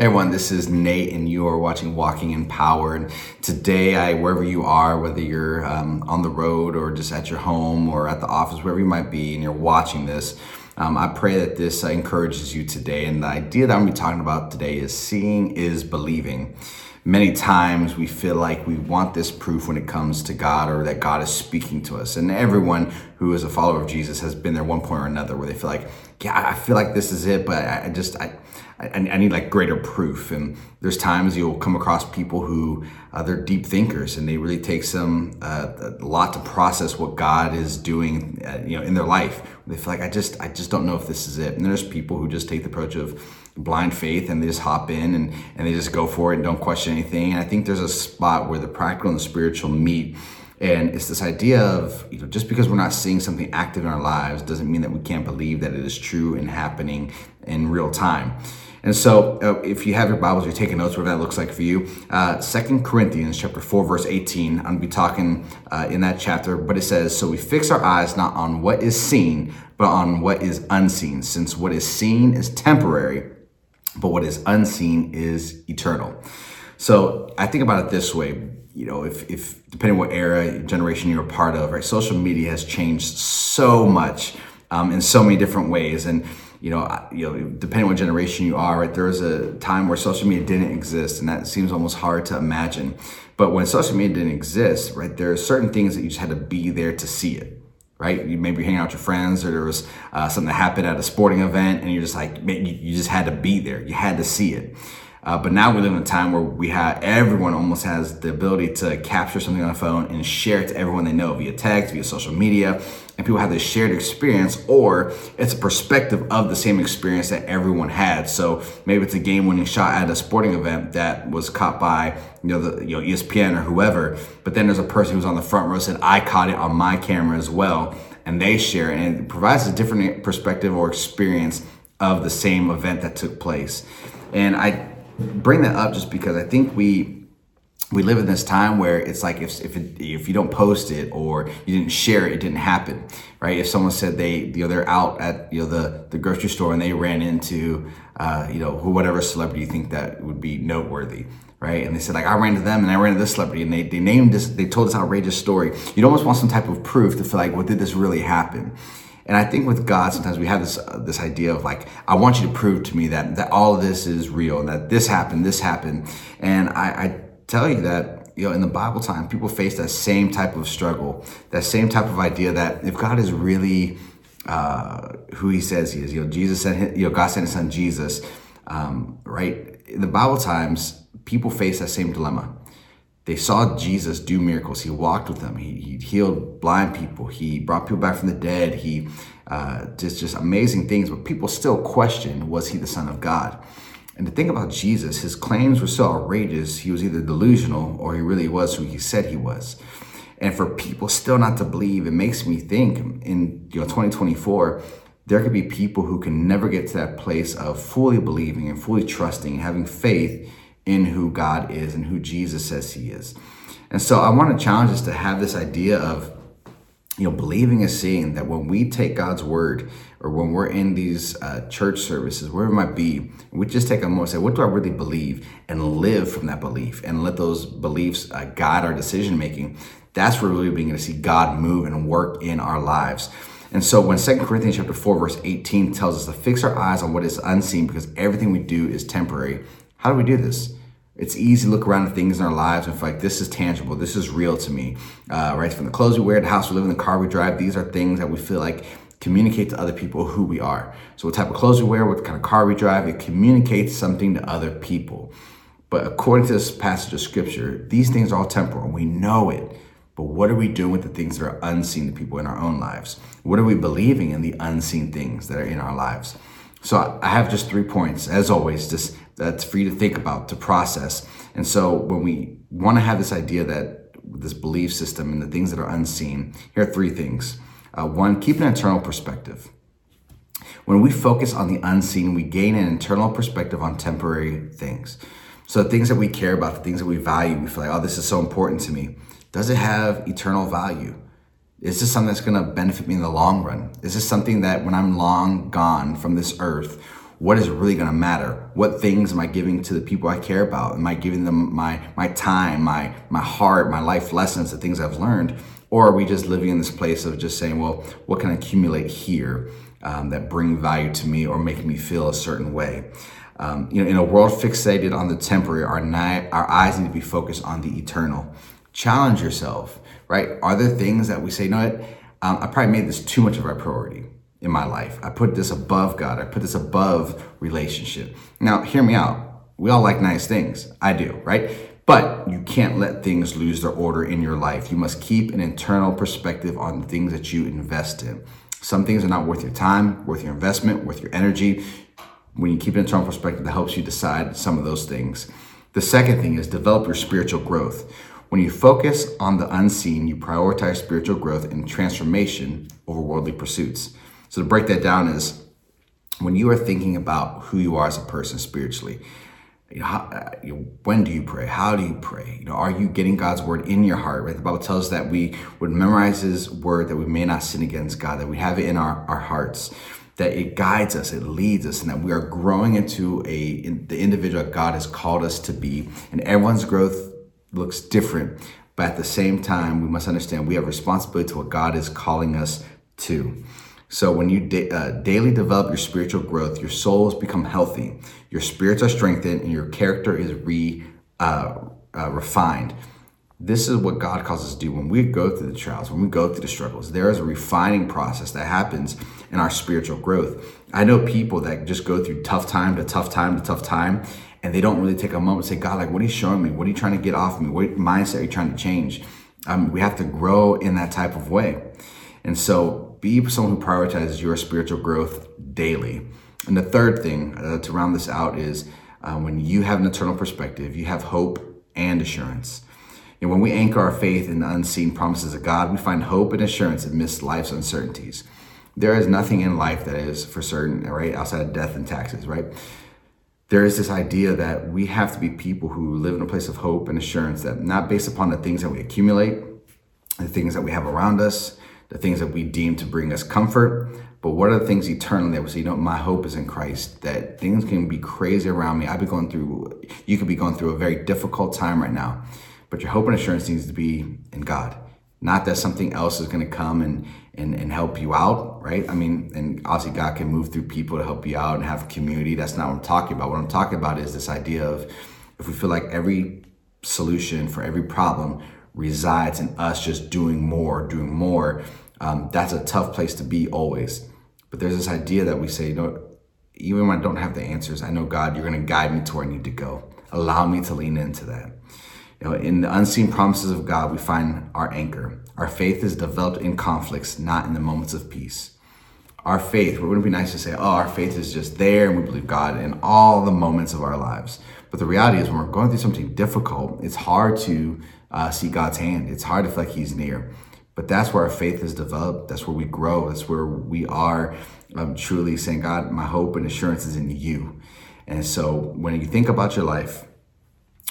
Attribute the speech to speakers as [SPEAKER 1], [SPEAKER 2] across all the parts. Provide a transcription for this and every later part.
[SPEAKER 1] Hey everyone, this is Nate, and you are watching Walking in Power. And today, I wherever you are, whether you're um, on the road or just at your home or at the office, wherever you might be, and you're watching this, um, I pray that this uh, encourages you today. And the idea that I'm going to be talking about today is seeing is believing. Many times we feel like we want this proof when it comes to God or that God is speaking to us. And everyone who is a follower of Jesus has been there one point or another where they feel like, yeah, I feel like this is it, but I just, I, I, need like greater proof. And there's times you'll come across people who uh, they're deep thinkers and they really take some uh, a lot to process what God is doing, uh, you know, in their life. They feel like I just I just don't know if this is it. And there's people who just take the approach of blind faith and they just hop in and, and they just go for it and don't question anything. And I think there's a spot where the practical and the spiritual meet. And it's this idea of, you know, just because we're not seeing something active in our lives doesn't mean that we can't believe that it is true and happening in real time. And so, uh, if you have your Bibles, you're taking notes, whatever that looks like for you. Uh, Second Corinthians chapter four, verse eighteen. I'm gonna be talking uh, in that chapter, but it says, "So we fix our eyes not on what is seen, but on what is unseen. Since what is seen is temporary, but what is unseen is eternal." So I think about it this way. You know, if, if depending what era, generation you're a part of, right? Social media has changed so much um, in so many different ways, and you know, you know, depending what generation you are, right? There was a time where social media didn't exist, and that seems almost hard to imagine. But when social media didn't exist, right, there are certain things that you just had to be there to see it right? You maybe hanging out with your friends, or there was uh, something that happened at a sporting event, and you're just like, you, you just had to be there. You had to see it. Uh, but now we live in a time where we have everyone almost has the ability to capture something on a phone and share it to everyone they know via text, via social media, and people have this shared experience, or it's a perspective of the same experience that everyone had. So maybe it's a game-winning shot at a sporting event that was caught by you know the you know ESPN or whoever, but then there's a person who's on the front row said I caught it on my camera as well, and they share and it provides a different perspective or experience of the same event that took place. And I bring that up just because I think we we live in this time where it's like if if it, if you don't post it or you didn't share it, it didn't happen, right? If someone said they you know they're out at you know the the grocery store and they ran into uh, you know whatever celebrity you think that would be noteworthy, right? And they said like I ran to them and I ran to this celebrity and they they named this they told this outrageous story. You'd almost want some type of proof to feel like well did this really happen? And I think with God, sometimes we have this uh, this idea of like, I want you to prove to me that that all of this is real and that this happened, this happened. And I, I tell you that you know in the Bible time, people face that same type of struggle, that same type of idea that if God is really uh, who He says He is, you know, Jesus sent you know God sent His Son Jesus, um, right? In the Bible times, people face that same dilemma they saw Jesus do miracles. He walked with them. He, he healed blind people. He brought people back from the dead. He uh, just just amazing things. But people still questioned was he the Son of God? And the thing about Jesus, his claims were so outrageous. He was either delusional or he really was who he said he was. And for people still not to believe, it makes me think in you know 2024 there could be people who can never get to that place of fully believing and fully trusting and having faith in who God is and who Jesus says he is. And so I want to challenge us to have this idea of you know, believing is seeing that when we take God's word or when we're in these uh, church services, wherever it might be, we just take a moment and say, what do I really believe? And live from that belief and let those beliefs uh, guide our decision making. That's where we're really beginning to see God move and work in our lives. And so when 2 Corinthians chapter 4, verse 18 tells us to fix our eyes on what is unseen because everything we do is temporary, how do we do this? It's easy to look around at things in our lives and feel like this is tangible, this is real to me, uh, right? From the clothes we wear, the house we live in, the car we drive, these are things that we feel like communicate to other people who we are. So, what type of clothes we wear, what kind of car we drive, it communicates something to other people. But according to this passage of scripture, these things are all temporal. We know it. But what are we doing with the things that are unseen to people in our own lives? What are we believing in the unseen things that are in our lives? So I have just three points, as always, just that's for you to think about, to process. And so when we want to have this idea that this belief system and the things that are unseen, here are three things. Uh, one, keep an internal perspective. When we focus on the unseen, we gain an internal perspective on temporary things. So the things that we care about, the things that we value, we feel like, oh, this is so important to me. Does it have eternal value? Is this something that's going to benefit me in the long run? Is this something that when I'm long gone from this earth, what is really going to matter? What things am I giving to the people I care about? Am I giving them my my time, my my heart, my life lessons, the things I've learned? Or are we just living in this place of just saying, well, what can I accumulate here um, that bring value to me or make me feel a certain way? Um, you know, in a world fixated on the temporary, our, ni- our eyes need to be focused on the eternal. Challenge yourself, right? Are there things that we say, you know what? Um, I probably made this too much of a priority in my life. I put this above God. I put this above relationship. Now, hear me out. We all like nice things. I do, right? But you can't let things lose their order in your life. You must keep an internal perspective on the things that you invest in. Some things are not worth your time, worth your investment, worth your energy. When you keep an internal perspective, that helps you decide some of those things. The second thing is develop your spiritual growth. When you focus on the unseen, you prioritize spiritual growth and transformation over worldly pursuits. So to break that down is when you are thinking about who you are as a person spiritually, you know, how, uh, you know, when do you pray? How do you pray? You know, are you getting God's word in your heart? Right? The Bible tells us that we would memorize His word, that we may not sin against God, that we have it in our, our hearts, that it guides us, it leads us, and that we are growing into a in, the individual God has called us to be. And everyone's growth looks different, but at the same time, we must understand we have responsibility to what God is calling us to. So when you da- uh, daily develop your spiritual growth, your souls become healthy, your spirits are strengthened, and your character is re uh, uh, refined. This is what God calls us to do when we go through the trials, when we go through the struggles. There is a refining process that happens in our spiritual growth. I know people that just go through tough time to tough time to tough time, and they don't really take a moment to say, God, like, what are you showing me? What are you trying to get off me? What mindset are you trying to change? Um, we have to grow in that type of way. And so be someone who prioritizes your spiritual growth daily. And the third thing uh, to round this out is uh, when you have an eternal perspective, you have hope and assurance. And when we anchor our faith in the unseen promises of God, we find hope and assurance amidst life's uncertainties. There is nothing in life that is for certain, right? Outside of death and taxes, right? There is this idea that we have to be people who live in a place of hope and assurance that not based upon the things that we accumulate, the things that we have around us, the things that we deem to bring us comfort. But what are the things eternally that we say, you know, my hope is in Christ, that things can be crazy around me. I've been going through, you could be going through a very difficult time right now, but your hope and assurance needs to be in God. Not that something else is going to come and, and, and help you out, right? I mean, and obviously God can move through people to help you out and have community. That's not what I'm talking about. What I'm talking about is this idea of if we feel like every solution for every problem resides in us just doing more, doing more, um, that's a tough place to be always. But there's this idea that we say, you know, even when I don't have the answers, I know God, you're going to guide me to where I need to go. Allow me to lean into that. You know, in the unseen promises of God, we find our anchor. Our faith is developed in conflicts, not in the moments of peace. Our faith, wouldn't it be nice to say, oh, our faith is just there and we believe God in all the moments of our lives. But the reality is, when we're going through something difficult, it's hard to uh, see God's hand. It's hard to feel like He's near. But that's where our faith is developed. That's where we grow. That's where we are um, truly saying, God, my hope and assurance is in you. And so when you think about your life,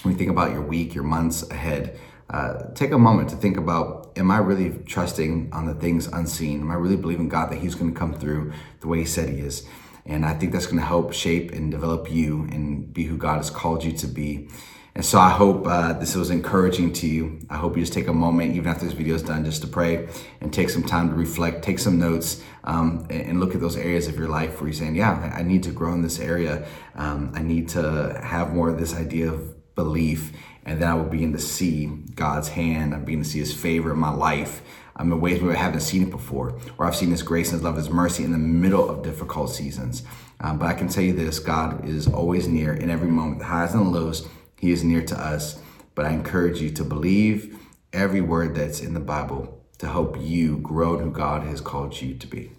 [SPEAKER 1] when you think about your week, your months ahead, uh, take a moment to think about am I really trusting on the things unseen? Am I really believing God that He's going to come through the way He said He is? And I think that's going to help shape and develop you and be who God has called you to be. And so I hope uh, this was encouraging to you. I hope you just take a moment, even after this video is done, just to pray and take some time to reflect, take some notes, um, and look at those areas of your life where you're saying, yeah, I need to grow in this area. Um, I need to have more of this idea of belief. And then I will begin to see God's hand. I'm beginning to see his favor in my life. I'm in ways where I haven't seen it before, or I've seen His grace, and His love, His mercy in the middle of difficult seasons. Um, but I can tell you this God is always near in every moment, the highs and the lows. He is near to us. But I encourage you to believe every word that's in the Bible to help you grow in who God has called you to be.